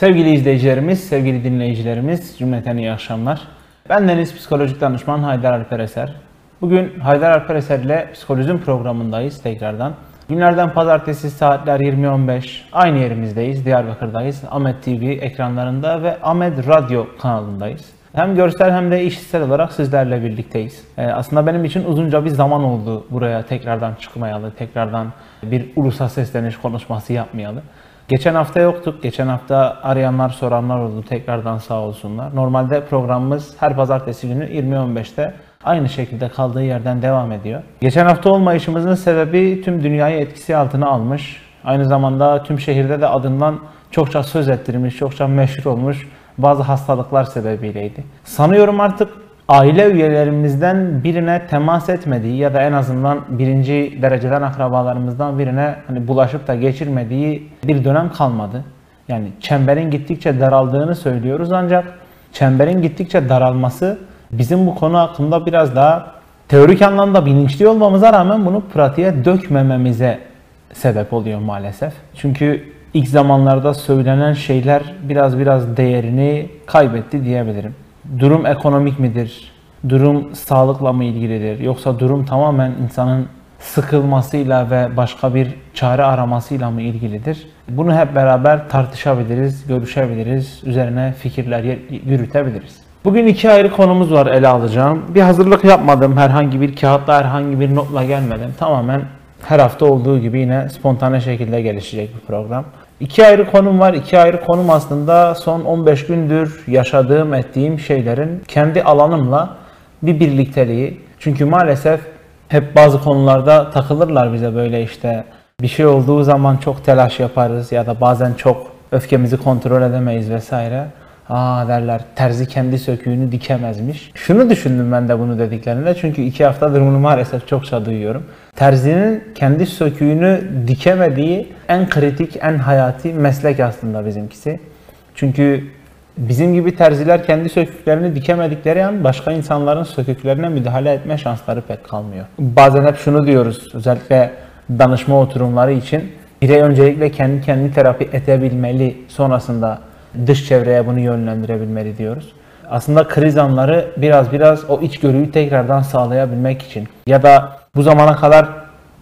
Sevgili izleyicilerimiz, sevgili dinleyicilerimiz, cümleten iyi akşamlar. Ben Deniz Psikolojik Danışman Haydar Alper Eser. Bugün Haydar Alper Eser ile Psikolojim programındayız tekrardan. Günlerden pazartesi saatler 20.15 aynı yerimizdeyiz, Diyarbakır'dayız. Ahmet TV ekranlarında ve Ahmet Radyo kanalındayız. Hem görsel hem de işitsel olarak sizlerle birlikteyiz. Ee, aslında benim için uzunca bir zaman oldu buraya tekrardan çıkmayalı, tekrardan bir ulusal sesleniş konuşması yapmayalı. Geçen hafta yoktuk. Geçen hafta arayanlar soranlar oldu. Tekrardan sağ olsunlar. Normalde programımız her pazartesi günü 20.15'te aynı şekilde kaldığı yerden devam ediyor. Geçen hafta olmayışımızın sebebi tüm dünyayı etkisi altına almış. Aynı zamanda tüm şehirde de adından çokça söz ettirilmiş, çokça meşhur olmuş bazı hastalıklar sebebiyleydi. Sanıyorum artık aile üyelerimizden birine temas etmediği ya da en azından birinci dereceden akrabalarımızdan birine hani bulaşıp da geçirmediği bir dönem kalmadı. Yani çemberin gittikçe daraldığını söylüyoruz ancak çemberin gittikçe daralması bizim bu konu hakkında biraz daha teorik anlamda bilinçli olmamıza rağmen bunu pratiğe dökmememize sebep oluyor maalesef. Çünkü ilk zamanlarda söylenen şeyler biraz biraz değerini kaybetti diyebilirim. Durum ekonomik midir? Durum sağlıkla mı ilgilidir? Yoksa durum tamamen insanın sıkılmasıyla ve başka bir çare aramasıyla mı ilgilidir? Bunu hep beraber tartışabiliriz, görüşebiliriz, üzerine fikirler yürütebiliriz. Bugün iki ayrı konumuz var ele alacağım. Bir hazırlık yapmadım, herhangi bir kağıtla, herhangi bir notla gelmedim. Tamamen her hafta olduğu gibi yine spontane şekilde gelişecek bir program. İki ayrı konum var. İki ayrı konum aslında son 15 gündür yaşadığım, ettiğim şeylerin kendi alanımla bir birlikteliği. Çünkü maalesef hep bazı konularda takılırlar bize böyle işte bir şey olduğu zaman çok telaş yaparız ya da bazen çok öfkemizi kontrol edemeyiz vesaire. Aa derler terzi kendi söküğünü dikemezmiş. Şunu düşündüm ben de bunu dediklerinde çünkü iki haftadır bunu maalesef çokça duyuyorum. Terzinin kendi söküğünü dikemediği en kritik, en hayati meslek aslında bizimkisi. Çünkü bizim gibi terziler kendi söküklerini dikemedikleri an başka insanların söküklerine müdahale etme şansları pek kalmıyor. Bazen hep şunu diyoruz özellikle danışma oturumları için birey öncelikle kendi kendi terapi edebilmeli sonrasında dış çevreye bunu yönlendirebilmeli diyoruz. Aslında kriz anları biraz biraz o içgörüyü tekrardan sağlayabilmek için ya da bu zamana kadar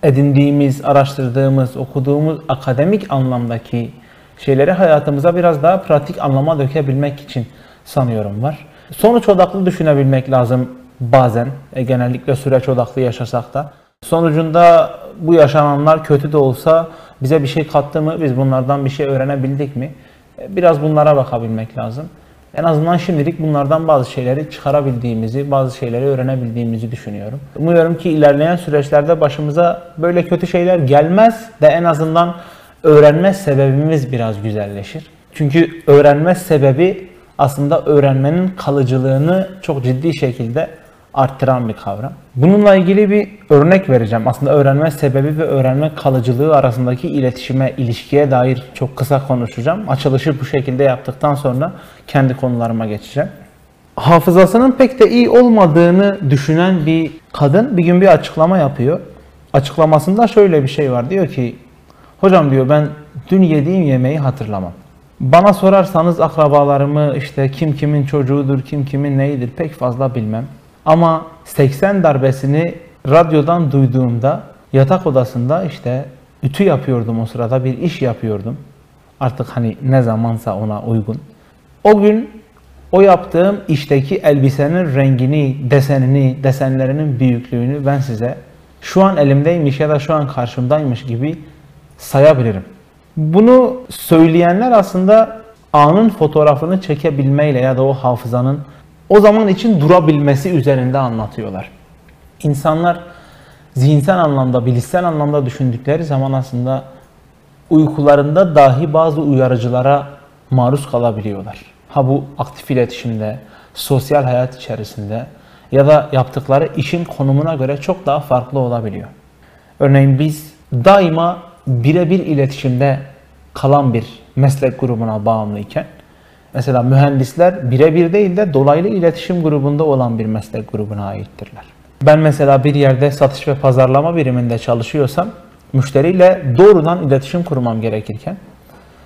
edindiğimiz, araştırdığımız, okuduğumuz akademik anlamdaki şeyleri hayatımıza biraz daha pratik anlama dökebilmek için sanıyorum var. Sonuç odaklı düşünebilmek lazım bazen. E, genellikle süreç odaklı yaşasak da. Sonucunda bu yaşananlar kötü de olsa bize bir şey kattı mı? Biz bunlardan bir şey öğrenebildik mi? Biraz bunlara bakabilmek lazım. En azından şimdilik bunlardan bazı şeyleri çıkarabildiğimizi, bazı şeyleri öğrenebildiğimizi düşünüyorum. Umuyorum ki ilerleyen süreçlerde başımıza böyle kötü şeyler gelmez de en azından öğrenme sebebimiz biraz güzelleşir. Çünkü öğrenme sebebi aslında öğrenmenin kalıcılığını çok ciddi şekilde arttıran bir kavram. Bununla ilgili bir örnek vereceğim. Aslında öğrenme sebebi ve öğrenme kalıcılığı arasındaki iletişime, ilişkiye dair çok kısa konuşacağım. Açılışı bu şekilde yaptıktan sonra kendi konularıma geçeceğim. Hafızasının pek de iyi olmadığını düşünen bir kadın bir gün bir açıklama yapıyor. Açıklamasında şöyle bir şey var. Diyor ki, hocam diyor ben dün yediğim yemeği hatırlamam. Bana sorarsanız akrabalarımı işte kim kimin çocuğudur, kim kimin neyidir pek fazla bilmem. Ama 80 darbesini radyodan duyduğumda yatak odasında işte ütü yapıyordum o sırada bir iş yapıyordum. Artık hani ne zamansa ona uygun. O gün o yaptığım işteki elbisenin rengini, desenini, desenlerinin büyüklüğünü ben size şu an elimdeymiş ya da şu an karşımdaymış gibi sayabilirim. Bunu söyleyenler aslında anın fotoğrafını çekebilmeyle ya da o hafızanın o zaman için durabilmesi üzerinde anlatıyorlar. İnsanlar zihinsel anlamda, bilişsel anlamda düşündükleri zaman aslında uykularında dahi bazı uyarıcılara maruz kalabiliyorlar. Ha bu aktif iletişimde, sosyal hayat içerisinde ya da yaptıkları işin konumuna göre çok daha farklı olabiliyor. Örneğin biz daima birebir iletişimde kalan bir meslek grubuna bağımlıyken Mesela mühendisler birebir değil de dolaylı iletişim grubunda olan bir meslek grubuna aittirler. Ben mesela bir yerde satış ve pazarlama biriminde çalışıyorsam müşteriyle doğrudan iletişim kurmam gerekirken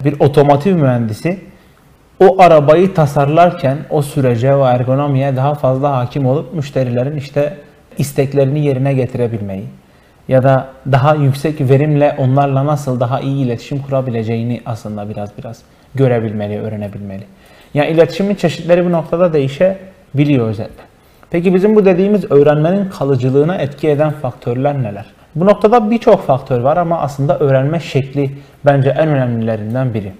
bir otomotiv mühendisi o arabayı tasarlarken o sürece o ergonomiye daha fazla hakim olup müşterilerin işte isteklerini yerine getirebilmeyi ya da daha yüksek verimle onlarla nasıl daha iyi iletişim kurabileceğini aslında biraz biraz görebilmeli, öğrenebilmeli. Yani iletişimin çeşitleri bu noktada değişebiliyor özetle. Peki bizim bu dediğimiz öğrenmenin kalıcılığına etki eden faktörler neler? Bu noktada birçok faktör var ama aslında öğrenme şekli bence en önemlilerinden biri.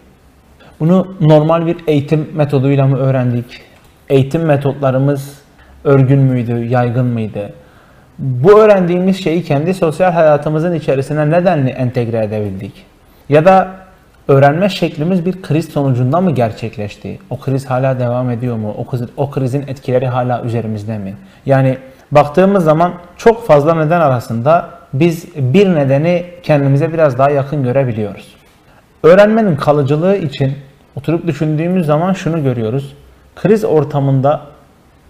Bunu normal bir eğitim metoduyla mı öğrendik? Eğitim metotlarımız örgün müydü, yaygın mıydı? Bu öğrendiğimiz şeyi kendi sosyal hayatımızın içerisine nedenli entegre edebildik? Ya da öğrenme şeklimiz bir kriz sonucunda mı gerçekleşti? O kriz hala devam ediyor mu? O, kriz, o krizin etkileri hala üzerimizde mi? Yani baktığımız zaman çok fazla neden arasında biz bir nedeni kendimize biraz daha yakın görebiliyoruz. Öğrenmenin kalıcılığı için oturup düşündüğümüz zaman şunu görüyoruz. Kriz ortamında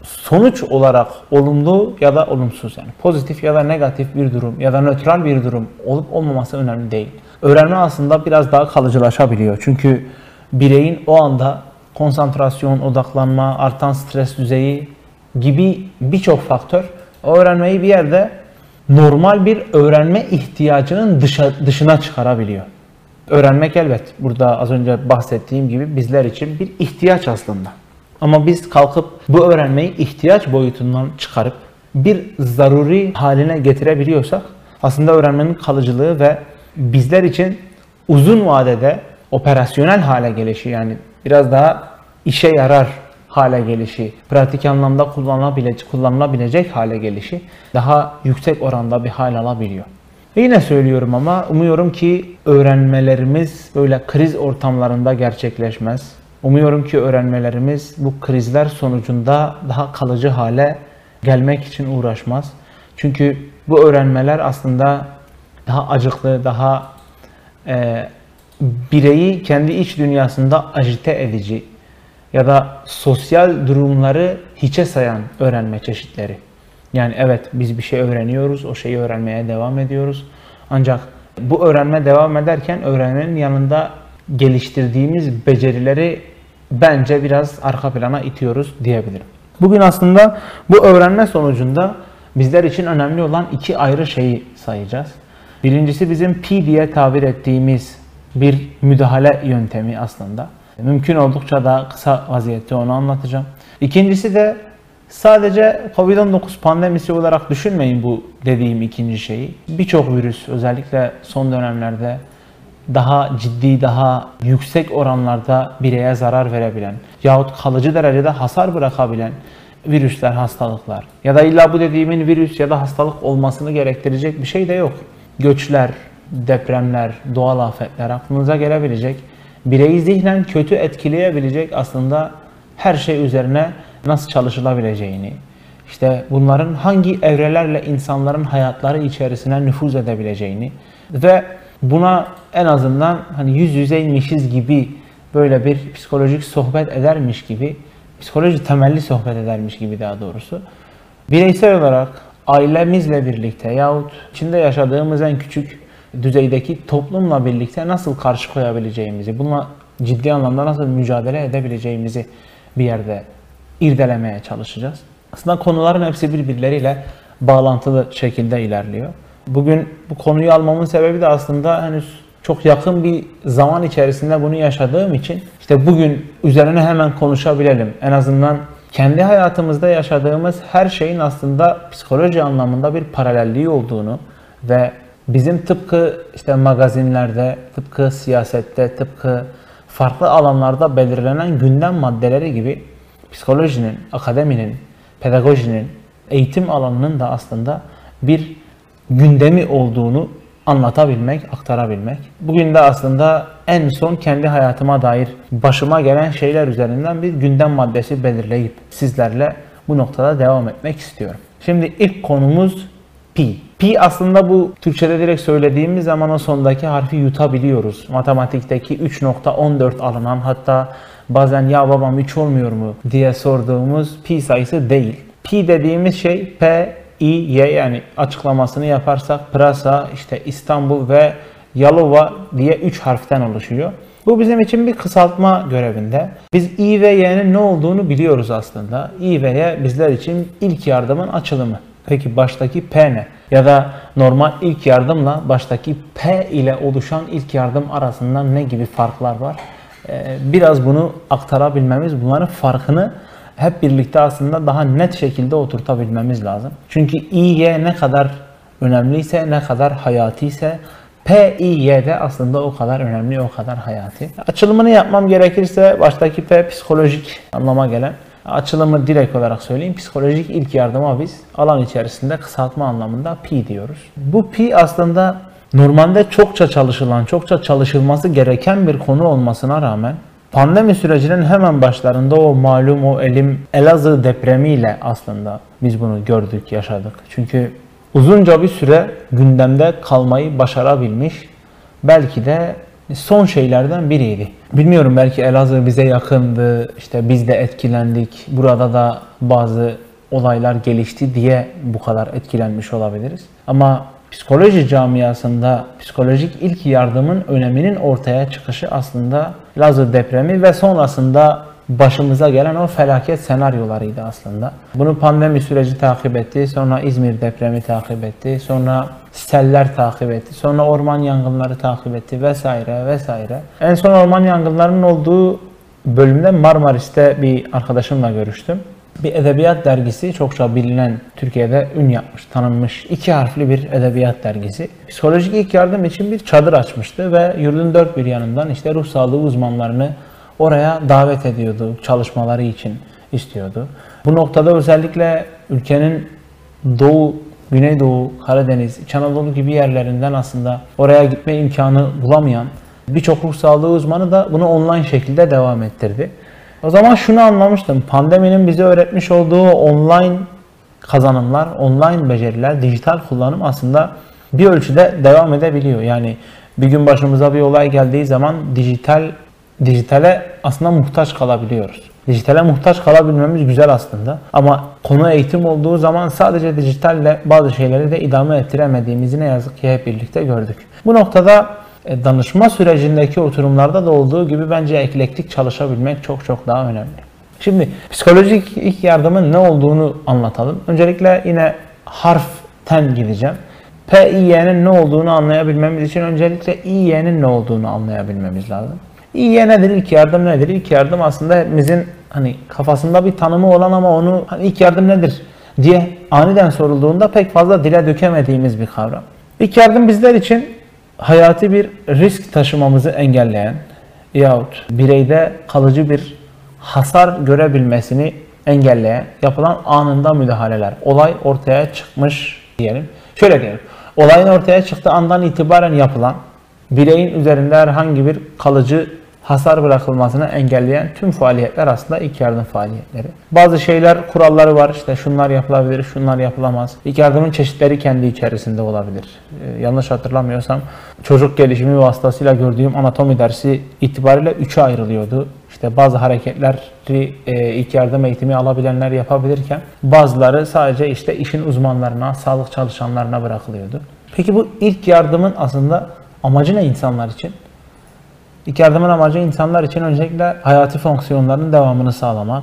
sonuç olarak olumlu ya da olumsuz yani pozitif ya da negatif bir durum ya da nötral bir durum olup olmaması önemli değil. Öğrenme aslında biraz daha kalıcılaşabiliyor. Çünkü bireyin o anda konsantrasyon, odaklanma, artan stres düzeyi gibi birçok faktör öğrenmeyi bir yerde normal bir öğrenme ihtiyacının dışa, dışına çıkarabiliyor. Öğrenmek elbet burada az önce bahsettiğim gibi bizler için bir ihtiyaç aslında. Ama biz kalkıp bu öğrenmeyi ihtiyaç boyutundan çıkarıp bir zaruri haline getirebiliyorsak aslında öğrenmenin kalıcılığı ve bizler için uzun vadede operasyonel hale gelişi yani biraz daha işe yarar hale gelişi, pratik anlamda kullanılabilecek, kullanılabilecek hale gelişi daha yüksek oranda bir hal alabiliyor. Yine söylüyorum ama umuyorum ki öğrenmelerimiz böyle kriz ortamlarında gerçekleşmez. Umuyorum ki öğrenmelerimiz bu krizler sonucunda daha kalıcı hale gelmek için uğraşmaz. Çünkü bu öğrenmeler aslında daha acıklı, daha e, bireyi kendi iç dünyasında ajite edici ya da sosyal durumları hiçe sayan öğrenme çeşitleri. Yani evet biz bir şey öğreniyoruz, o şeyi öğrenmeye devam ediyoruz. Ancak bu öğrenme devam ederken öğrenmenin yanında geliştirdiğimiz becerileri bence biraz arka plana itiyoruz diyebilirim. Bugün aslında bu öğrenme sonucunda bizler için önemli olan iki ayrı şeyi sayacağız. Birincisi bizim P diye tabir ettiğimiz bir müdahale yöntemi aslında. Mümkün oldukça da kısa vaziyette onu anlatacağım. İkincisi de sadece Covid-19 pandemisi olarak düşünmeyin bu dediğim ikinci şeyi. Birçok virüs özellikle son dönemlerde daha ciddi, daha yüksek oranlarda bireye zarar verebilen yahut kalıcı derecede hasar bırakabilen virüsler, hastalıklar ya da illa bu dediğimin virüs ya da hastalık olmasını gerektirecek bir şey de yok. Göçler, depremler, doğal afetler aklınıza gelebilecek, bireyi zihnen kötü etkileyebilecek aslında her şey üzerine nasıl çalışılabileceğini, işte bunların hangi evrelerle insanların hayatları içerisine nüfuz edebileceğini ve buna en azından hani yüz yüzeymişiz gibi böyle bir psikolojik sohbet edermiş gibi, psikoloji temelli sohbet edermiş gibi daha doğrusu. Bireysel olarak ailemizle birlikte yahut içinde yaşadığımız en küçük düzeydeki toplumla birlikte nasıl karşı koyabileceğimizi, bununla ciddi anlamda nasıl mücadele edebileceğimizi bir yerde irdelemeye çalışacağız. Aslında konuların hepsi birbirleriyle bağlantılı şekilde ilerliyor. Bugün bu konuyu almamın sebebi de aslında henüz çok yakın bir zaman içerisinde bunu yaşadığım için işte bugün üzerine hemen konuşabilelim. En azından kendi hayatımızda yaşadığımız her şeyin aslında psikoloji anlamında bir paralelliği olduğunu ve bizim tıpkı işte magazinlerde, tıpkı siyasette, tıpkı farklı alanlarda belirlenen gündem maddeleri gibi psikolojinin, akademinin, pedagojinin, eğitim alanının da aslında bir gündemi olduğunu anlatabilmek, aktarabilmek. Bugün de aslında en son kendi hayatıma dair başıma gelen şeyler üzerinden bir gündem maddesi belirleyip sizlerle bu noktada devam etmek istiyorum. Şimdi ilk konumuz pi. Pi aslında bu Türkçe'de direkt söylediğimiz zaman o sondaki harfi yutabiliyoruz. Matematikteki 3.14 alınan hatta bazen ya babam 3 olmuyor mu diye sorduğumuz pi sayısı değil. Pi dediğimiz şey P, I, Y yani açıklamasını yaparsak Pırasa, işte İstanbul ve Yalova diye 3 harften oluşuyor. Bu bizim için bir kısaltma görevinde. Biz I ve Y'nin ne olduğunu biliyoruz aslında. I ve Y bizler için ilk yardımın açılımı. Peki baştaki P ne? Ya da normal ilk yardımla baştaki P ile oluşan ilk yardım arasında ne gibi farklar var? Ee, biraz bunu aktarabilmemiz, bunların farkını hep birlikte aslında daha net şekilde oturtabilmemiz lazım. Çünkü İY ne kadar önemliyse, ne kadar hayatiyse PİY de aslında o kadar önemli, o kadar hayati. Açılımını yapmam gerekirse baştaki P psikolojik anlama gelen. Açılımı direkt olarak söyleyeyim. Psikolojik ilk yardıma biz alan içerisinde kısaltma anlamında P diyoruz. Bu P aslında normalde çokça çalışılan, çokça çalışılması gereken bir konu olmasına rağmen Pandemi sürecinin hemen başlarında o malum o elim Elazığ depremiyle aslında biz bunu gördük, yaşadık. Çünkü uzunca bir süre gündemde kalmayı başarabilmiş. Belki de son şeylerden biriydi. Bilmiyorum belki Elazığ bize yakındı, işte biz de etkilendik. Burada da bazı olaylar gelişti diye bu kadar etkilenmiş olabiliriz. Ama psikoloji camiasında psikolojik ilk yardımın öneminin ortaya çıkışı aslında Lazı depremi ve sonrasında başımıza gelen o felaket senaryolarıydı aslında. Bunu pandemi süreci takip etti, sonra İzmir depremi takip etti, sonra seller takip etti, sonra orman yangınları takip etti vesaire vesaire. En son orman yangınlarının olduğu bölümde Marmaris'te bir arkadaşımla görüştüm bir edebiyat dergisi çokça bilinen Türkiye'de ün yapmış, tanınmış iki harfli bir edebiyat dergisi. Psikolojik ilk yardım için bir çadır açmıştı ve yurdun dört bir yanından işte ruh sağlığı uzmanlarını oraya davet ediyordu, çalışmaları için istiyordu. Bu noktada özellikle ülkenin doğu, güneydoğu, Karadeniz, İç Anadolu gibi yerlerinden aslında oraya gitme imkanı bulamayan birçok ruh sağlığı uzmanı da bunu online şekilde devam ettirdi. O zaman şunu anlamıştım. Pandeminin bize öğretmiş olduğu online kazanımlar, online beceriler, dijital kullanım aslında bir ölçüde devam edebiliyor. Yani bir gün başımıza bir olay geldiği zaman dijital dijitale aslında muhtaç kalabiliyoruz. Dijitale muhtaç kalabilmemiz güzel aslında. Ama konu eğitim olduğu zaman sadece dijitalle bazı şeyleri de idame ettiremediğimizi ne yazık ki hep birlikte gördük. Bu noktada danışma sürecindeki oturumlarda da olduğu gibi bence eklektik çalışabilmek çok çok daha önemli. Şimdi psikolojik ilk yardımın ne olduğunu anlatalım. Öncelikle yine harften gideceğim. PİY'nin ne olduğunu anlayabilmemiz için öncelikle İY'nin ne olduğunu anlayabilmemiz lazım. İY nedir? İlk yardım nedir? İlk yardım aslında hepimizin hani kafasında bir tanımı olan ama onu hani ilk yardım nedir diye aniden sorulduğunda pek fazla dile dökemediğimiz bir kavram. İlk yardım bizler için hayati bir risk taşımamızı engelleyen yahut bireyde kalıcı bir hasar görebilmesini engelleyen yapılan anında müdahaleler. Olay ortaya çıkmış diyelim. Şöyle diyelim. Olayın ortaya çıktığı andan itibaren yapılan bireyin üzerinde herhangi bir kalıcı hasar bırakılmasını engelleyen tüm faaliyetler aslında ilk yardım faaliyetleri. Bazı şeyler, kuralları var. İşte şunlar yapılabilir, şunlar yapılamaz. İlk yardımın çeşitleri kendi içerisinde olabilir. Ee, yanlış hatırlamıyorsam çocuk gelişimi vasıtasıyla gördüğüm anatomi dersi itibariyle üçe ayrılıyordu. İşte bazı hareketleri e, ilk yardım eğitimi alabilenler yapabilirken bazıları sadece işte işin uzmanlarına, sağlık çalışanlarına bırakılıyordu. Peki bu ilk yardımın aslında amacı ne insanlar için? İlk yardımın amacı insanlar için öncelikle hayati fonksiyonların devamını sağlamak.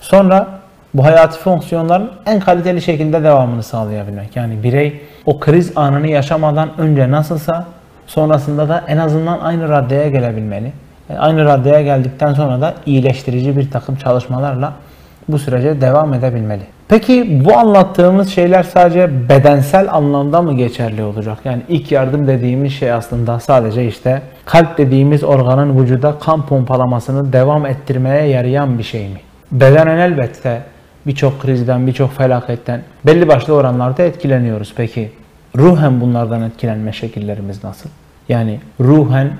Sonra bu hayati fonksiyonların en kaliteli şekilde devamını sağlayabilmek. Yani birey o kriz anını yaşamadan önce nasılsa sonrasında da en azından aynı raddeye gelebilmeli. E, aynı raddeye geldikten sonra da iyileştirici bir takım çalışmalarla bu sürece devam edebilmeli. Peki bu anlattığımız şeyler sadece bedensel anlamda mı geçerli olacak? Yani ilk yardım dediğimiz şey aslında sadece işte kalp dediğimiz organın vücuda kan pompalamasını devam ettirmeye yarayan bir şey mi? Bedenen elbette birçok krizden, birçok felaketten belli başlı oranlarda etkileniyoruz. Peki ruhen bunlardan etkilenme şekillerimiz nasıl? Yani ruhen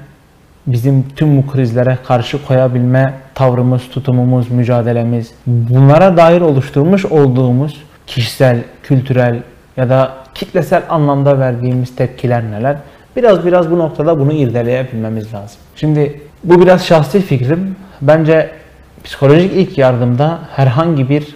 bizim tüm bu krizlere karşı koyabilme tavrımız, tutumumuz, mücadelemiz, bunlara dair oluşturmuş olduğumuz kişisel, kültürel ya da kitlesel anlamda verdiğimiz tepkiler neler? Biraz biraz bu noktada bunu irdeleyebilmemiz lazım. Şimdi bu biraz şahsi fikrim. Bence psikolojik ilk yardımda herhangi bir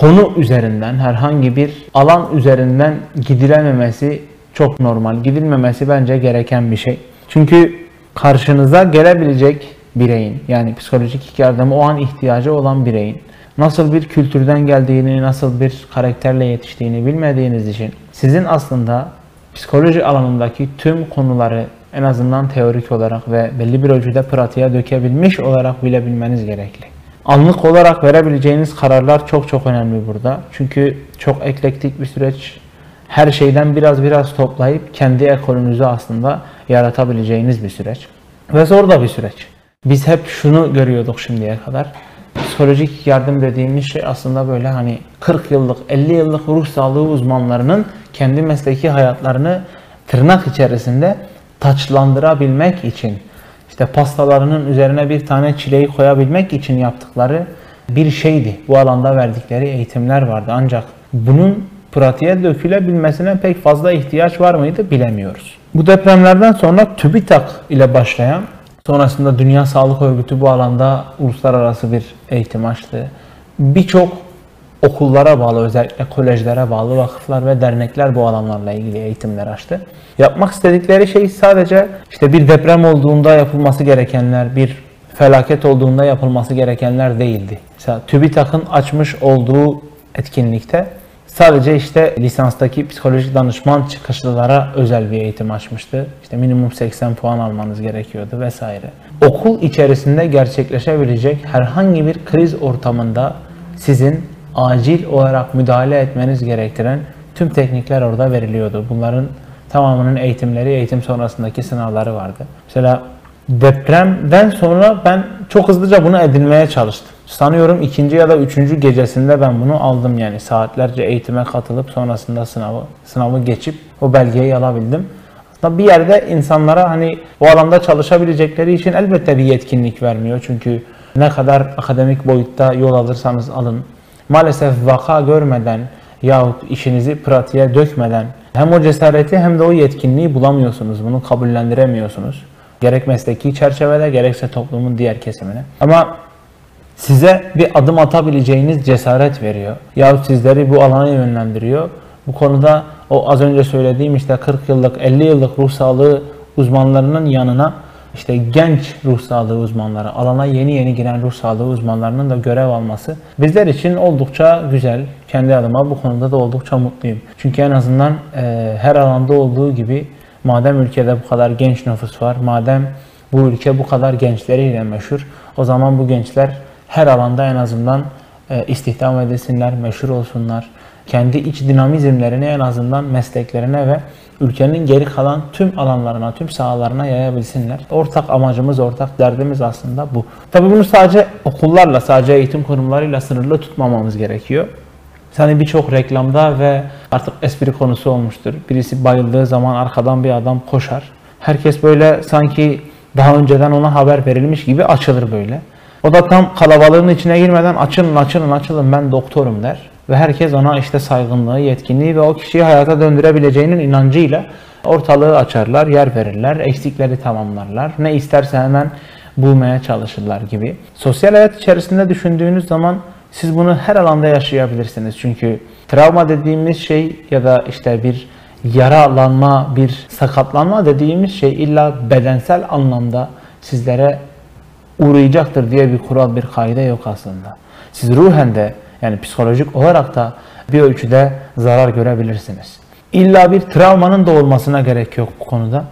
konu üzerinden, herhangi bir alan üzerinden gidilememesi çok normal. Gidilmemesi bence gereken bir şey. Çünkü karşınıza gelebilecek bireyin yani psikolojik yardımı o an ihtiyacı olan bireyin nasıl bir kültürden geldiğini, nasıl bir karakterle yetiştiğini bilmediğiniz için sizin aslında psikoloji alanındaki tüm konuları en azından teorik olarak ve belli bir ölçüde pratiğe dökebilmiş olarak bilebilmeniz gerekli. Anlık olarak verebileceğiniz kararlar çok çok önemli burada. Çünkü çok eklektik bir süreç. Her şeyden biraz biraz toplayıp kendi ekolünüzü aslında yaratabileceğiniz bir süreç. Ve zor da bir süreç. Biz hep şunu görüyorduk şimdiye kadar. Psikolojik yardım dediğimiz şey aslında böyle hani 40 yıllık, 50 yıllık ruh sağlığı uzmanlarının kendi mesleki hayatlarını tırnak içerisinde taçlandırabilmek için işte pastalarının üzerine bir tane çileği koyabilmek için yaptıkları bir şeydi. Bu alanda verdikleri eğitimler vardı. Ancak bunun pratiğe dökülebilmesine pek fazla ihtiyaç var mıydı bilemiyoruz. Bu depremlerden sonra TÜBİTAK ile başlayan sonrasında Dünya Sağlık Örgütü bu alanda uluslararası bir eğitim açtı. Birçok okullara bağlı özellikle kolejlere bağlı vakıflar ve dernekler bu alanlarla ilgili eğitimler açtı. Yapmak istedikleri şey sadece işte bir deprem olduğunda yapılması gerekenler, bir felaket olduğunda yapılması gerekenler değildi. Mesela TÜBİTAK'ın açmış olduğu etkinlikte sadece işte lisanstaki psikolojik danışman çıkışlılara özel bir eğitim açmıştı. İşte minimum 80 puan almanız gerekiyordu vesaire. Okul içerisinde gerçekleşebilecek herhangi bir kriz ortamında sizin acil olarak müdahale etmeniz gerektiren tüm teknikler orada veriliyordu. Bunların tamamının eğitimleri, eğitim sonrasındaki sınavları vardı. Mesela depremden sonra ben çok hızlıca bunu edinmeye çalıştım. Sanıyorum ikinci ya da üçüncü gecesinde ben bunu aldım yani saatlerce eğitime katılıp sonrasında sınavı sınavı geçip o belgeyi alabildim. Aslında bir yerde insanlara hani o alanda çalışabilecekleri için elbette bir yetkinlik vermiyor. Çünkü ne kadar akademik boyutta yol alırsanız alın maalesef vaka görmeden yahut işinizi pratiğe dökmeden hem o cesareti hem de o yetkinliği bulamıyorsunuz. Bunu kabullendiremiyorsunuz. Gerek mesleki çerçevede gerekse toplumun diğer kesimine. Ama size bir adım atabileceğiniz cesaret veriyor. Yahut sizleri bu alana yönlendiriyor. Bu konuda o az önce söylediğim işte 40 yıllık 50 yıllık ruh sağlığı uzmanlarının yanına işte genç ruh sağlığı uzmanları, alana yeni yeni giren ruh sağlığı uzmanlarının da görev alması bizler için oldukça güzel. Kendi adıma bu konuda da oldukça mutluyum. Çünkü en azından e, her alanda olduğu gibi madem ülkede bu kadar genç nüfus var, madem bu ülke bu kadar gençleriyle meşhur, o zaman bu gençler her alanda en azından e, istihdam edilsinler, meşhur olsunlar. Kendi iç dinamizmlerini en azından mesleklerine ve ülkenin geri kalan tüm alanlarına, tüm sahalarına yayabilsinler. Ortak amacımız, ortak derdimiz aslında bu. Tabii bunu sadece okullarla, sadece eğitim kurumlarıyla sınırlı tutmamamız gerekiyor. Yani birçok reklamda ve artık espri konusu olmuştur. Birisi bayıldığı zaman arkadan bir adam koşar. Herkes böyle sanki daha önceden ona haber verilmiş gibi açılır böyle. O da tam kalabalığın içine girmeden açılın açılın açılın ben doktorum der. Ve herkes ona işte saygınlığı, yetkinliği ve o kişiyi hayata döndürebileceğinin inancıyla ortalığı açarlar, yer verirler, eksikleri tamamlarlar. Ne isterse hemen bulmaya çalışırlar gibi. Sosyal hayat içerisinde düşündüğünüz zaman siz bunu her alanda yaşayabilirsiniz. Çünkü travma dediğimiz şey ya da işte bir yaralanma, bir sakatlanma dediğimiz şey illa bedensel anlamda sizlere uğrayacaktır diye bir kural, bir kaide yok aslında. Siz ruhen de yani psikolojik olarak da bir ölçüde zarar görebilirsiniz. İlla bir travmanın da olmasına gerek yok bu konuda.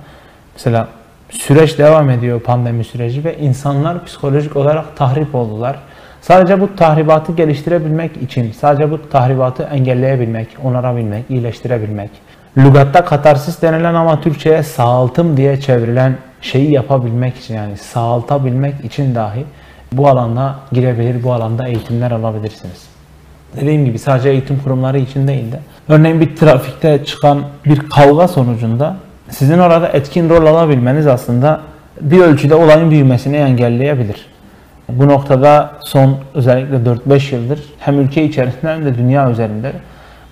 Mesela süreç devam ediyor pandemi süreci ve insanlar psikolojik olarak tahrip oldular. Sadece bu tahribatı geliştirebilmek için, sadece bu tahribatı engelleyebilmek, onarabilmek, iyileştirebilmek, lügatta katarsis denilen ama Türkçe'ye sağaltım diye çevrilen şeyi yapabilmek için yani sağaltabilmek için dahi bu alanda girebilir, bu alanda eğitimler alabilirsiniz. Dediğim gibi sadece eğitim kurumları için değil de örneğin bir trafikte çıkan bir kavga sonucunda sizin orada etkin rol alabilmeniz aslında bir ölçüde olayın büyümesini engelleyebilir. Bu noktada son özellikle 4-5 yıldır hem ülke içerisinde hem de dünya üzerinde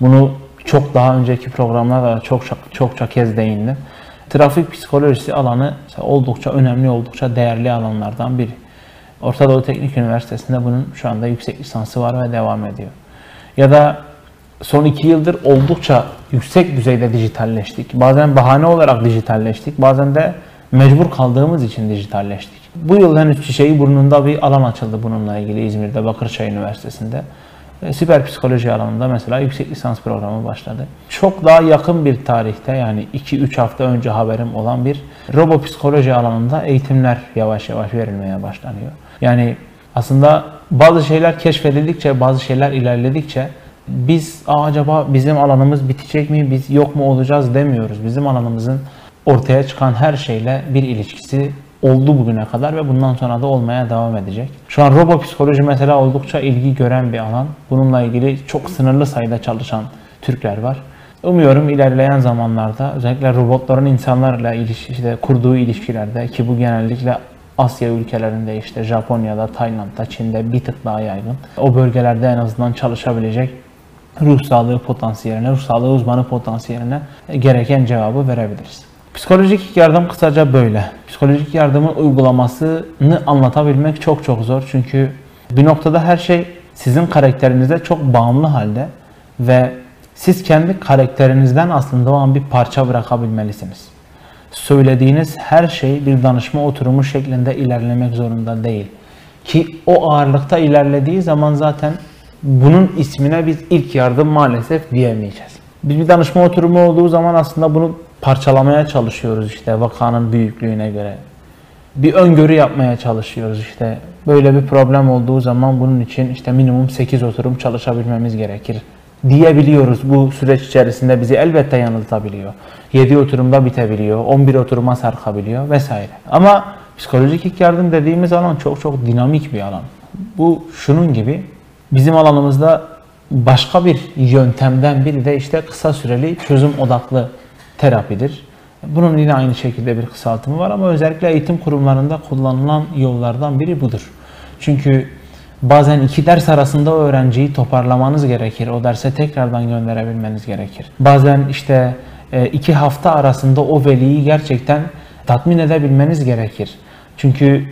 bunu çok daha önceki programlarda çokça, çokça kez değindim. Trafik psikolojisi alanı oldukça önemli, oldukça değerli alanlardan biri. Orta Doğu Teknik Üniversitesi'nde bunun şu anda yüksek lisansı var ve devam ediyor. Ya da son iki yıldır oldukça yüksek düzeyde dijitalleştik. Bazen bahane olarak dijitalleştik, bazen de mecbur kaldığımız için dijitalleştik. Bu yıl henüz çiçeği burnunda bir alan açıldı bununla ilgili İzmir'de Bakırçay Üniversitesi'nde. E, Siber psikoloji alanında mesela yüksek lisans programı başladı. Çok daha yakın bir tarihte yani 2-3 hafta önce haberim olan bir robo psikoloji alanında eğitimler yavaş yavaş verilmeye başlanıyor. Yani aslında bazı şeyler keşfedildikçe, bazı şeyler ilerledikçe biz acaba bizim alanımız bitecek mi, biz yok mu olacağız demiyoruz. Bizim alanımızın ortaya çıkan her şeyle bir ilişkisi oldu bugüne kadar ve bundan sonra da olmaya devam edecek. Şu an robo psikoloji mesela oldukça ilgi gören bir alan. Bununla ilgili çok sınırlı sayıda çalışan Türkler var. Umuyorum ilerleyen zamanlarda özellikle robotların insanlarla ilişki, işte kurduğu ilişkilerde ki bu genellikle Asya ülkelerinde işte Japonya'da, Tayland'da, Çin'de bir tık daha yaygın. O bölgelerde en azından çalışabilecek ruh sağlığı potansiyeline, ruh sağlığı uzmanı potansiyeline gereken cevabı verebiliriz. Psikolojik yardım kısaca böyle. Psikolojik yardımın uygulamasını anlatabilmek çok çok zor. Çünkü bir noktada her şey sizin karakterinizde çok bağımlı halde ve siz kendi karakterinizden aslında o an bir parça bırakabilmelisiniz. Söylediğiniz her şey bir danışma oturumu şeklinde ilerlemek zorunda değil. Ki o ağırlıkta ilerlediği zaman zaten bunun ismine biz ilk yardım maalesef diyemeyeceğiz. Biz bir danışma oturumu olduğu zaman aslında bunu parçalamaya çalışıyoruz işte vakanın büyüklüğüne göre. Bir öngörü yapmaya çalışıyoruz işte. Böyle bir problem olduğu zaman bunun için işte minimum 8 oturum çalışabilmemiz gerekir diyebiliyoruz. Bu süreç içerisinde bizi elbette yanıltabiliyor. 7 oturumda bitebiliyor, 11 oturuma sarkabiliyor vesaire. Ama psikolojik ilk yardım dediğimiz alan çok çok dinamik bir alan. Bu şunun gibi bizim alanımızda başka bir yöntemden biri de işte kısa süreli çözüm odaklı terapidir. Bunun yine aynı şekilde bir kısaltımı var ama özellikle eğitim kurumlarında kullanılan yollardan biri budur. Çünkü bazen iki ders arasında o öğrenciyi toparlamanız gerekir. O derse tekrardan gönderebilmeniz gerekir. Bazen işte e, iki hafta arasında o veliyi gerçekten tatmin edebilmeniz gerekir. Çünkü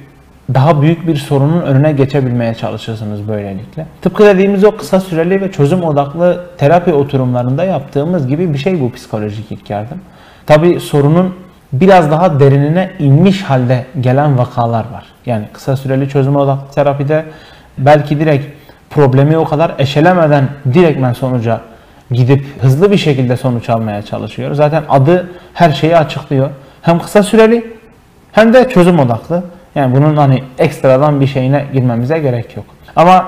daha büyük bir sorunun önüne geçebilmeye çalışırsınız böylelikle. Tıpkı dediğimiz o kısa süreli ve çözüm odaklı terapi oturumlarında yaptığımız gibi bir şey bu psikolojik ilk yardım. Tabi sorunun biraz daha derinine inmiş halde gelen vakalar var. Yani kısa süreli çözüm odaklı terapide belki direkt problemi o kadar eşelemeden direktmen sonuca gidip hızlı bir şekilde sonuç almaya çalışıyor. Zaten adı her şeyi açıklıyor. Hem kısa süreli hem de çözüm odaklı. Yani bunun hani ekstradan bir şeyine girmemize gerek yok. Ama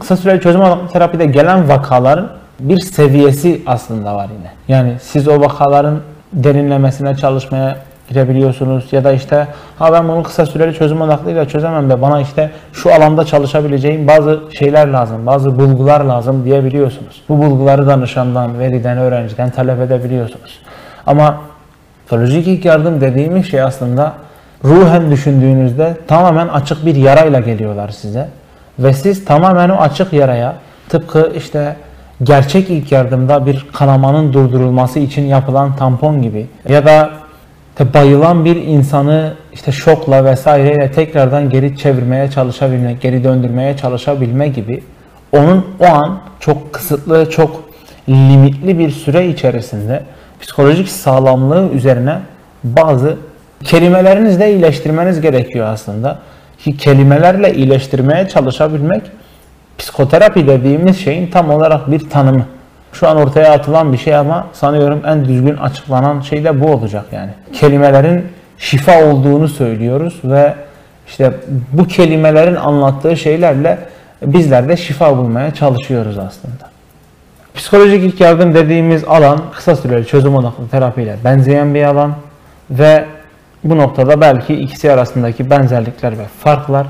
kısa süreli çözüm odaklı terapide gelen vakaların bir seviyesi aslında var yine. Yani siz o vakaların derinlemesine çalışmaya girebiliyorsunuz ya da işte ha ben bunu kısa süreli çözüm odaklıyla çözemem de bana işte şu alanda çalışabileceğim bazı şeyler lazım, bazı bulgular lazım diyebiliyorsunuz. Bu bulguları danışandan, veliden, öğrenciden talep edebiliyorsunuz. Ama psikolojik ilk yardım dediğimiz şey aslında ruhen düşündüğünüzde tamamen açık bir yarayla geliyorlar size. Ve siz tamamen o açık yaraya tıpkı işte gerçek ilk yardımda bir kanamanın durdurulması için yapılan tampon gibi ya da bayılan bir insanı işte şokla vesaireyle tekrardan geri çevirmeye çalışabilmek, geri döndürmeye çalışabilme gibi onun o an çok kısıtlı, çok limitli bir süre içerisinde psikolojik sağlamlığı üzerine bazı kelimelerinizle iyileştirmeniz gerekiyor aslında. Ki kelimelerle iyileştirmeye çalışabilmek psikoterapi dediğimiz şeyin tam olarak bir tanımı. Şu an ortaya atılan bir şey ama sanıyorum en düzgün açıklanan şey de bu olacak yani. Kelimelerin şifa olduğunu söylüyoruz ve işte bu kelimelerin anlattığı şeylerle bizler de şifa bulmaya çalışıyoruz aslında. Psikolojik ilk yardım dediğimiz alan kısa süreli çözüm odaklı terapiyle benzeyen bir alan ve bu noktada belki ikisi arasındaki benzerlikler ve farklar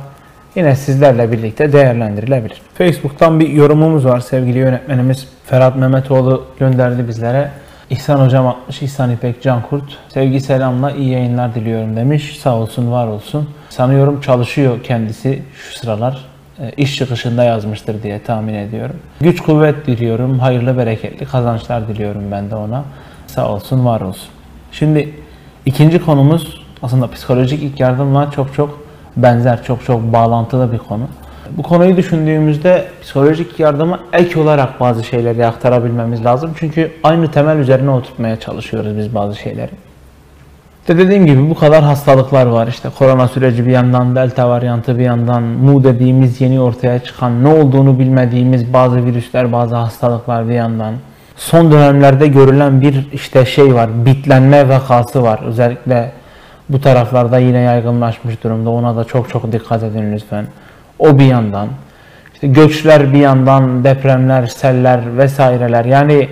yine sizlerle birlikte değerlendirilebilir. Facebook'tan bir yorumumuz var. Sevgili yönetmenimiz Ferhat Mehmetoğlu gönderdi bizlere. İhsan Hocam 60, İhsan İpek Cankurt. Sevgi selamla iyi yayınlar diliyorum demiş. Sağ olsun, var olsun. Sanıyorum çalışıyor kendisi şu sıralar. E, iş çıkışında yazmıştır diye tahmin ediyorum. Güç kuvvet diliyorum. Hayırlı bereketli kazançlar diliyorum ben de ona. Sağ olsun, var olsun. Şimdi ikinci konumuz aslında psikolojik ilk yardımla çok çok benzer, çok çok bağlantılı bir konu. Bu konuyu düşündüğümüzde psikolojik yardıma ek olarak bazı şeyleri aktarabilmemiz lazım. Çünkü aynı temel üzerine oturtmaya çalışıyoruz biz bazı şeyleri. İşte dediğim gibi bu kadar hastalıklar var. İşte korona süreci bir yandan, delta varyantı bir yandan, mu dediğimiz yeni ortaya çıkan, ne olduğunu bilmediğimiz bazı virüsler, bazı hastalıklar bir yandan. Son dönemlerde görülen bir işte şey var, bitlenme vakası var. Özellikle bu taraflarda yine yaygınlaşmış durumda. Ona da çok çok dikkat edin lütfen. O bir yandan. İşte göçler bir yandan, depremler, seller vesaireler. Yani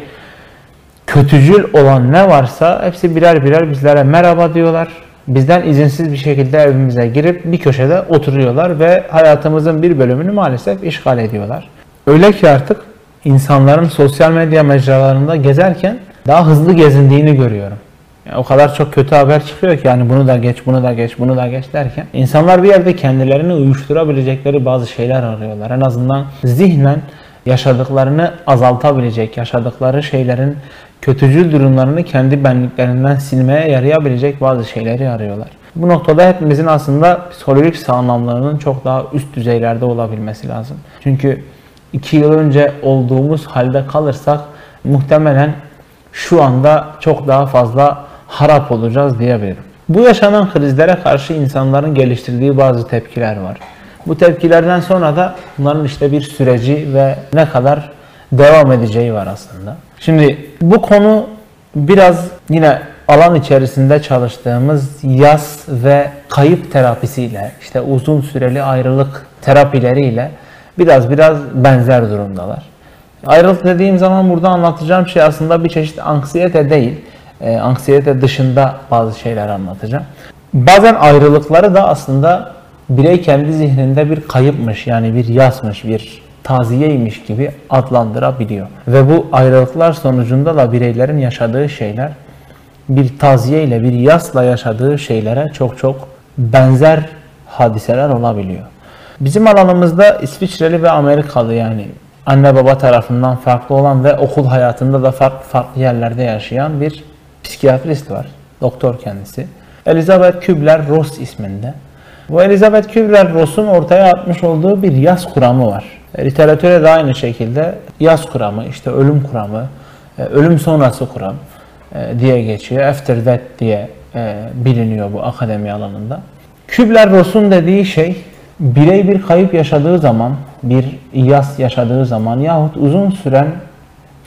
kötücül olan ne varsa hepsi birer birer bizlere merhaba diyorlar. Bizden izinsiz bir şekilde evimize girip bir köşede oturuyorlar ve hayatımızın bir bölümünü maalesef işgal ediyorlar. Öyle ki artık insanların sosyal medya mecralarında gezerken daha hızlı gezindiğini görüyorum. O kadar çok kötü haber çıkıyor ki yani bunu da geç, bunu da geç, bunu da geç derken insanlar bir yerde kendilerini uyuşturabilecekleri bazı şeyler arıyorlar. En azından zihnen yaşadıklarını azaltabilecek, yaşadıkları şeylerin kötücül durumlarını kendi benliklerinden silmeye yarayabilecek bazı şeyleri arıyorlar. Bu noktada hepimizin aslında psikolojik sağlamlığının çok daha üst düzeylerde olabilmesi lazım. Çünkü iki yıl önce olduğumuz halde kalırsak muhtemelen şu anda çok daha fazla harap olacağız diyebilirim. Bu yaşanan krizlere karşı insanların geliştirdiği bazı tepkiler var. Bu tepkilerden sonra da bunların işte bir süreci ve ne kadar devam edeceği var aslında. Şimdi bu konu biraz yine alan içerisinde çalıştığımız yaz ve kayıp terapisiyle işte uzun süreli ayrılık terapileriyle biraz biraz benzer durumdalar. Ayrılık dediğim zaman burada anlatacağım şey aslında bir çeşit anksiyete değil. E, anksiyete dışında bazı şeyler anlatacağım. Bazen ayrılıkları da aslında birey kendi zihninde bir kayıpmış yani bir yasmış, bir taziyeymiş gibi adlandırabiliyor. Ve bu ayrılıklar sonucunda da bireylerin yaşadığı şeyler bir taziye ile bir yasla yaşadığı şeylere çok çok benzer hadiseler olabiliyor. Bizim alanımızda İsviçreli ve Amerikalı yani anne baba tarafından farklı olan ve okul hayatında da farklı farklı yerlerde yaşayan bir psikiyatrist var. Doktor kendisi. Elizabeth Kübler-Ross isminde. Bu Elizabeth Kübler-Ross'un ortaya atmış olduğu bir yaz kuramı var. E, literatüre de aynı şekilde yaz kuramı, işte ölüm kuramı, e, ölüm sonrası kuram e, diye geçiyor. After death diye biliniyor bu akademi alanında. Kübler-Ross'un dediği şey birey bir kayıp yaşadığı zaman, bir yas yaşadığı zaman yahut uzun süren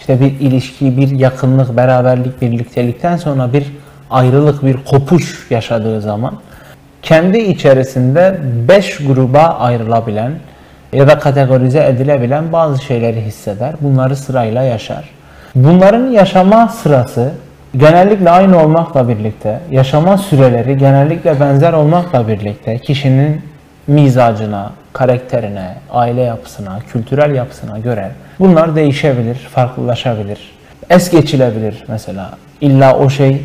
işte bir ilişki, bir yakınlık, beraberlik, birliktelikten sonra bir ayrılık, bir kopuş yaşadığı zaman kendi içerisinde beş gruba ayrılabilen ya da kategorize edilebilen bazı şeyleri hisseder. Bunları sırayla yaşar. Bunların yaşama sırası genellikle aynı olmakla birlikte, yaşama süreleri genellikle benzer olmakla birlikte kişinin mizacına, karakterine, aile yapısına, kültürel yapısına göre bunlar değişebilir, farklılaşabilir. Es geçilebilir mesela. İlla o şey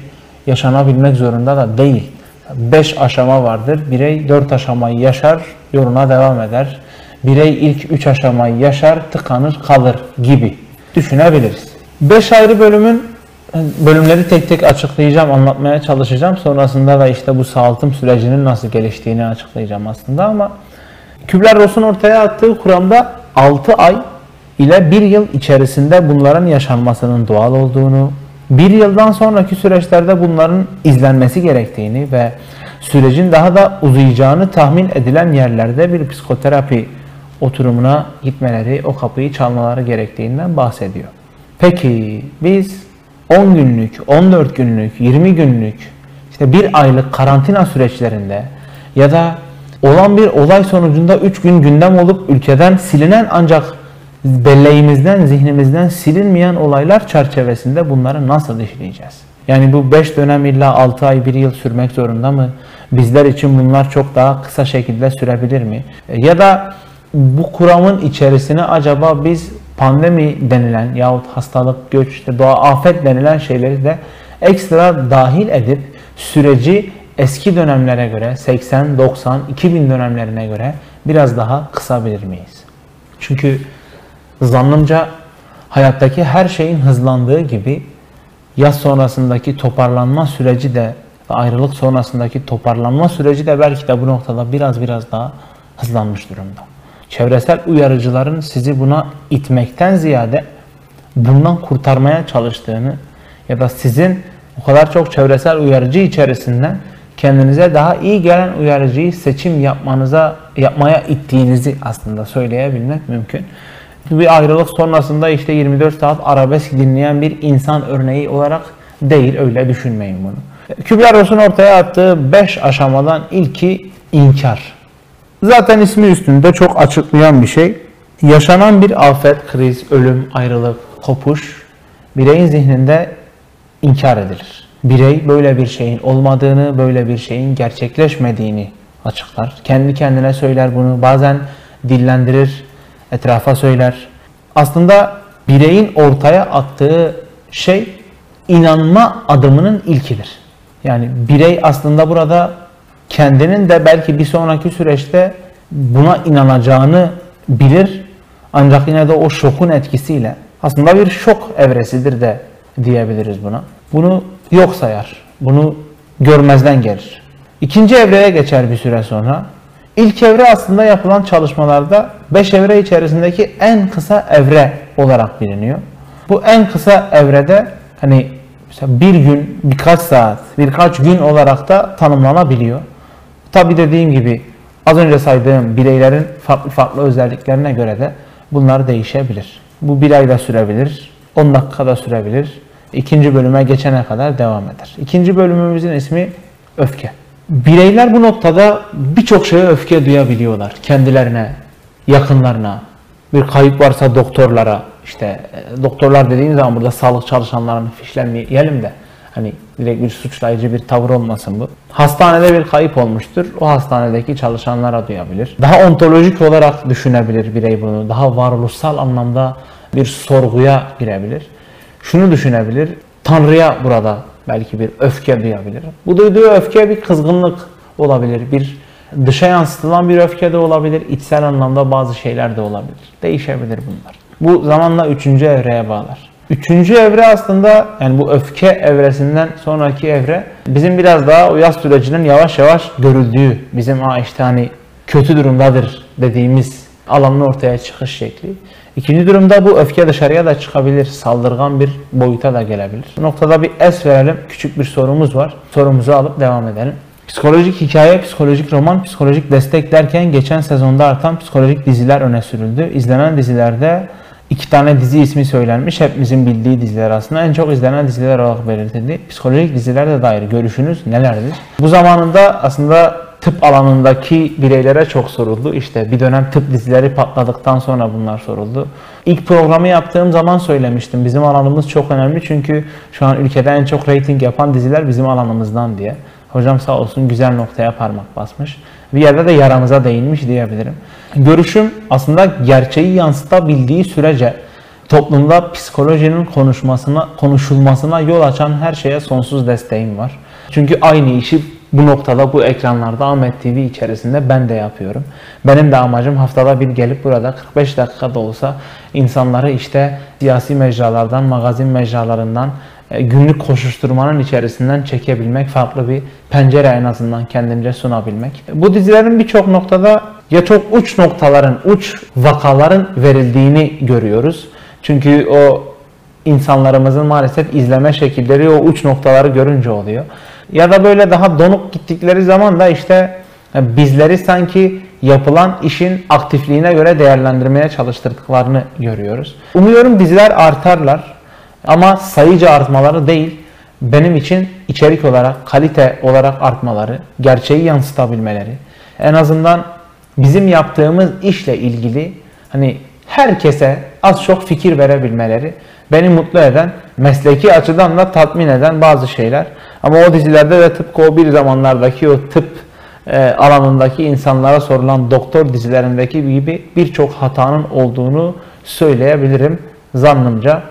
yaşanabilmek zorunda da değil. Beş aşama vardır. Birey dört aşamayı yaşar, yoluna devam eder. Birey ilk üç aşamayı yaşar, tıkanır, kalır gibi düşünebiliriz. Beş ayrı bölümün bölümleri tek tek açıklayacağım, anlatmaya çalışacağım. Sonrasında da işte bu sağaltım sürecinin nasıl geliştiğini açıklayacağım aslında ama Kübler-Ross'un ortaya attığı kuramda 6 ay ile 1 yıl içerisinde bunların yaşanmasının doğal olduğunu, bir yıldan sonraki süreçlerde bunların izlenmesi gerektiğini ve sürecin daha da uzayacağını tahmin edilen yerlerde bir psikoterapi oturumuna gitmeleri, o kapıyı çalmaları gerektiğinden bahsediyor. Peki biz 10 günlük, 14 günlük, 20 günlük, işte bir aylık karantina süreçlerinde ya da olan bir olay sonucunda 3 gün gündem olup ülkeden silinen ancak belleğimizden, zihnimizden silinmeyen olaylar çerçevesinde bunları nasıl işleyeceğiz? Yani bu 5 dönem illa 6 ay 1 yıl sürmek zorunda mı? Bizler için bunlar çok daha kısa şekilde sürebilir mi? Ya da bu kuramın içerisine acaba biz pandemi denilen yahut hastalık, göç, işte doğa afet denilen şeyleri de ekstra dahil edip süreci eski dönemlere göre 80, 90, 2000 dönemlerine göre biraz daha kısabilir miyiz? Çünkü zannımca hayattaki her şeyin hızlandığı gibi yaz sonrasındaki toparlanma süreci de ayrılık sonrasındaki toparlanma süreci de belki de bu noktada biraz biraz daha hızlanmış durumda. Çevresel uyarıcıların sizi buna itmekten ziyade bundan kurtarmaya çalıştığını ya da sizin o kadar çok çevresel uyarıcı içerisinden kendinize daha iyi gelen uyarıcıyı seçim yapmanıza yapmaya ittiğinizi aslında söyleyebilmek mümkün. Bir ayrılık sonrasında işte 24 saat arabesk dinleyen bir insan örneği olarak değil öyle düşünmeyin bunu. Kübler-Ross'un ortaya attığı 5 aşamadan ilki inkar. Zaten ismi üstünde çok açıklayan bir şey. Yaşanan bir afet, kriz, ölüm, ayrılık, kopuş bireyin zihninde inkar edilir. Birey böyle bir şeyin olmadığını, böyle bir şeyin gerçekleşmediğini açıklar. Kendi kendine söyler bunu. Bazen dillendirir, etrafa söyler. Aslında bireyin ortaya attığı şey inanma adımının ilkidir. Yani birey aslında burada kendinin de belki bir sonraki süreçte buna inanacağını bilir. Ancak yine de o şokun etkisiyle aslında bir şok evresidir de diyebiliriz buna. Bunu yok sayar. Bunu görmezden gelir. İkinci evreye geçer bir süre sonra. İlk evre aslında yapılan çalışmalarda 5 evre içerisindeki en kısa evre olarak biliniyor. Bu en kısa evrede hani mesela bir gün, birkaç saat, birkaç gün olarak da tanımlanabiliyor. Tabi dediğim gibi az önce saydığım bireylerin farklı farklı özelliklerine göre de bunlar değişebilir. Bu bir ayda sürebilir, 10 dakikada sürebilir. İkinci bölüme geçene kadar devam eder. İkinci bölümümüzün ismi öfke. Bireyler bu noktada birçok şeye öfke duyabiliyorlar. Kendilerine, yakınlarına, bir kayıp varsa doktorlara, işte e, doktorlar dediğim zaman burada sağlık çalışanlarını fişlenmeyelim de hani direkt bir suçlayıcı bir tavır olmasın bu. Hastanede bir kayıp olmuştur. O hastanedeki çalışanlara duyabilir. Daha ontolojik olarak düşünebilir birey bunu. Daha varoluşsal anlamda bir sorguya girebilir. Şunu düşünebilir. Tanrı'ya burada belki bir öfke duyabilir. Bu duyduğu öfke bir kızgınlık olabilir. Bir dışa yansıtılan bir öfke de olabilir. içsel anlamda bazı şeyler de olabilir. Değişebilir bunlar. Bu zamanla üçüncü evreye bağlar. Üçüncü evre aslında yani bu öfke evresinden sonraki evre bizim biraz daha o yaz sürecinin yavaş yavaş görüldüğü bizim ha işte hani kötü durumdadır dediğimiz alanın ortaya çıkış şekli. İkinci durumda bu öfke dışarıya da çıkabilir. Saldırgan bir boyuta da gelebilir. Bu noktada bir es verelim. Küçük bir sorumuz var. Sorumuzu alıp devam edelim. Psikolojik hikaye, psikolojik roman, psikolojik destek derken geçen sezonda artan psikolojik diziler öne sürüldü. İzlenen dizilerde iki tane dizi ismi söylenmiş. Hepimizin bildiği diziler aslında. En çok izlenen diziler olarak belirtildi. Psikolojik dizilerde dair görüşünüz nelerdir? Bu zamanında aslında tıp alanındaki bireylere çok soruldu. İşte bir dönem tıp dizileri patladıktan sonra bunlar soruldu. İlk programı yaptığım zaman söylemiştim. Bizim alanımız çok önemli çünkü şu an ülkede en çok reyting yapan diziler bizim alanımızdan diye. Hocam sağ olsun güzel noktaya parmak basmış. Bir yerde de yaramıza değinmiş diyebilirim. Görüşüm aslında gerçeği yansıtabildiği sürece toplumda psikolojinin konuşmasına, konuşulmasına yol açan her şeye sonsuz desteğim var. Çünkü aynı işi bu noktada bu ekranlarda Ahmet TV içerisinde ben de yapıyorum. Benim de amacım haftada bir gelip burada 45 dakikada olsa insanları işte siyasi mecralardan, magazin mecralarından, e, günlük koşuşturmanın içerisinden çekebilmek, farklı bir pencere en azından kendince sunabilmek. Bu dizilerin birçok noktada ya çok uç noktaların, uç vakaların verildiğini görüyoruz. Çünkü o insanlarımızın maalesef izleme şekilleri o uç noktaları görünce oluyor. Ya da böyle daha donuk gittikleri zaman da işte e, bizleri sanki yapılan işin aktifliğine göre değerlendirmeye çalıştırdıklarını görüyoruz. Umuyorum diziler artarlar ama sayıca artmaları değil, benim için içerik olarak, kalite olarak artmaları, gerçeği yansıtabilmeleri, en azından bizim yaptığımız işle ilgili hani herkese az çok fikir verebilmeleri beni mutlu eden, mesleki açıdan da tatmin eden bazı şeyler. Ama o dizilerde de tıpkı o bir zamanlardaki o tıp e, alanındaki insanlara sorulan doktor dizilerindeki gibi birçok hatanın olduğunu söyleyebilirim zannımca.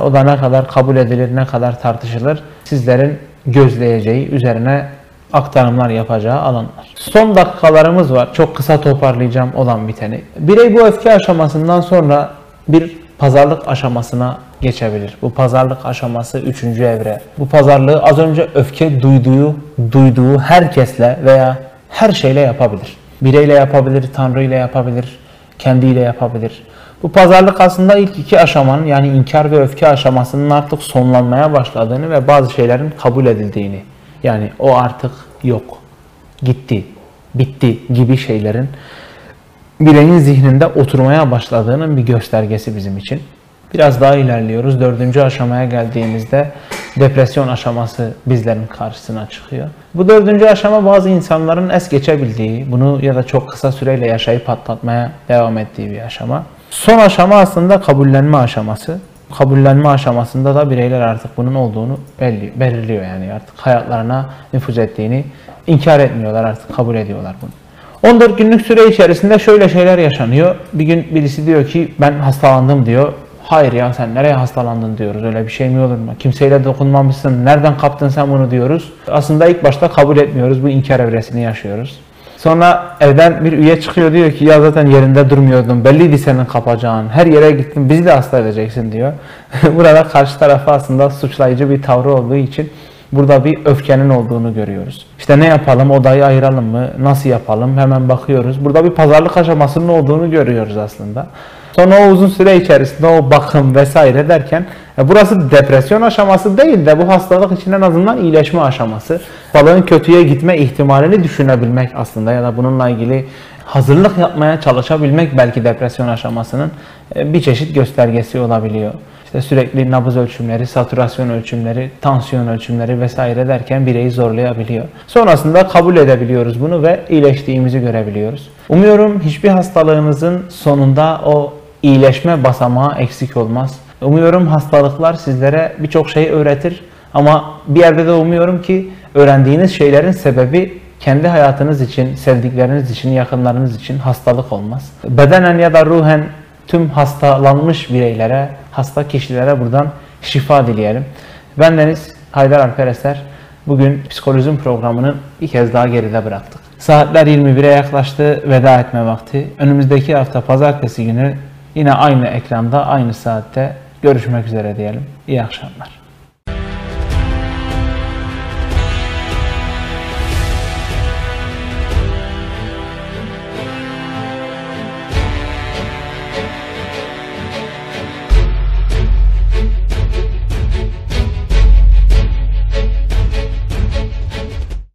O da ne kadar kabul edilir, ne kadar tartışılır sizlerin gözleyeceği, üzerine aktarımlar yapacağı alanlar. Son dakikalarımız var. Çok kısa toparlayacağım olan biteni. Birey bu öfke aşamasından sonra bir pazarlık aşamasına geçebilir. Bu pazarlık aşaması üçüncü evre. Bu pazarlığı az önce öfke duyduğu, duyduğu herkesle veya her şeyle yapabilir. Bireyle yapabilir, Tanrı ile yapabilir, kendiyle yapabilir. Bu pazarlık aslında ilk iki aşamanın yani inkar ve öfke aşamasının artık sonlanmaya başladığını ve bazı şeylerin kabul edildiğini yani o artık yok, gitti, bitti gibi şeylerin bireyin zihninde oturmaya başladığının bir göstergesi bizim için. Biraz daha ilerliyoruz. Dördüncü aşamaya geldiğimizde depresyon aşaması bizlerin karşısına çıkıyor. Bu dördüncü aşama bazı insanların es geçebildiği, bunu ya da çok kısa süreyle yaşayıp patlatmaya devam ettiği bir aşama. Son aşama aslında kabullenme aşaması. Kabullenme aşamasında da bireyler artık bunun olduğunu belli, belirliyor yani artık hayatlarına nüfuz ettiğini inkar etmiyorlar artık kabul ediyorlar bunu. 14 günlük süre içerisinde şöyle şeyler yaşanıyor. Bir gün birisi diyor ki ben hastalandım diyor. Hayır ya sen nereye hastalandın diyoruz. Öyle bir şey mi olur mu? Kimseyle dokunmamışsın. Nereden kaptın sen bunu diyoruz. Aslında ilk başta kabul etmiyoruz. Bu inkar evresini yaşıyoruz. Sonra evden bir üye çıkıyor diyor ki ya zaten yerinde durmuyordun. Belliydi senin kapacağın. Her yere gittin. Bizi de hasta edeceksin diyor. Burada karşı tarafı aslında suçlayıcı bir tavrı olduğu için burada bir öfkenin olduğunu görüyoruz. İşte ne yapalım, odayı ayıralım mı, nasıl yapalım hemen bakıyoruz. Burada bir pazarlık aşamasının olduğunu görüyoruz aslında. Sonra o uzun süre içerisinde o bakım vesaire derken e, burası depresyon aşaması değil de bu hastalık için en azından iyileşme aşaması. Balığın kötüye gitme ihtimalini düşünebilmek aslında ya da bununla ilgili hazırlık yapmaya çalışabilmek belki depresyon aşamasının e, bir çeşit göstergesi olabiliyor. İşte sürekli nabız ölçümleri, saturasyon ölçümleri, tansiyon ölçümleri vesaire derken bireyi zorlayabiliyor. Sonrasında kabul edebiliyoruz bunu ve iyileştiğimizi görebiliyoruz. Umuyorum hiçbir hastalığınızın sonunda o iyileşme basamağı eksik olmaz. Umuyorum hastalıklar sizlere birçok şey öğretir ama bir yerde de umuyorum ki öğrendiğiniz şeylerin sebebi kendi hayatınız için, sevdikleriniz için, yakınlarınız için hastalık olmaz. Bedenen ya da ruhen tüm hastalanmış bireylere, hasta kişilere buradan şifa dileyelim. Ben Deniz Haydar Alper Eser. Bugün psikolojim programını bir kez daha geride bıraktık. Saatler 21'e yaklaştı. Veda etme vakti. Önümüzdeki hafta pazartesi günü yine aynı ekranda, aynı saatte görüşmek üzere diyelim. İyi akşamlar.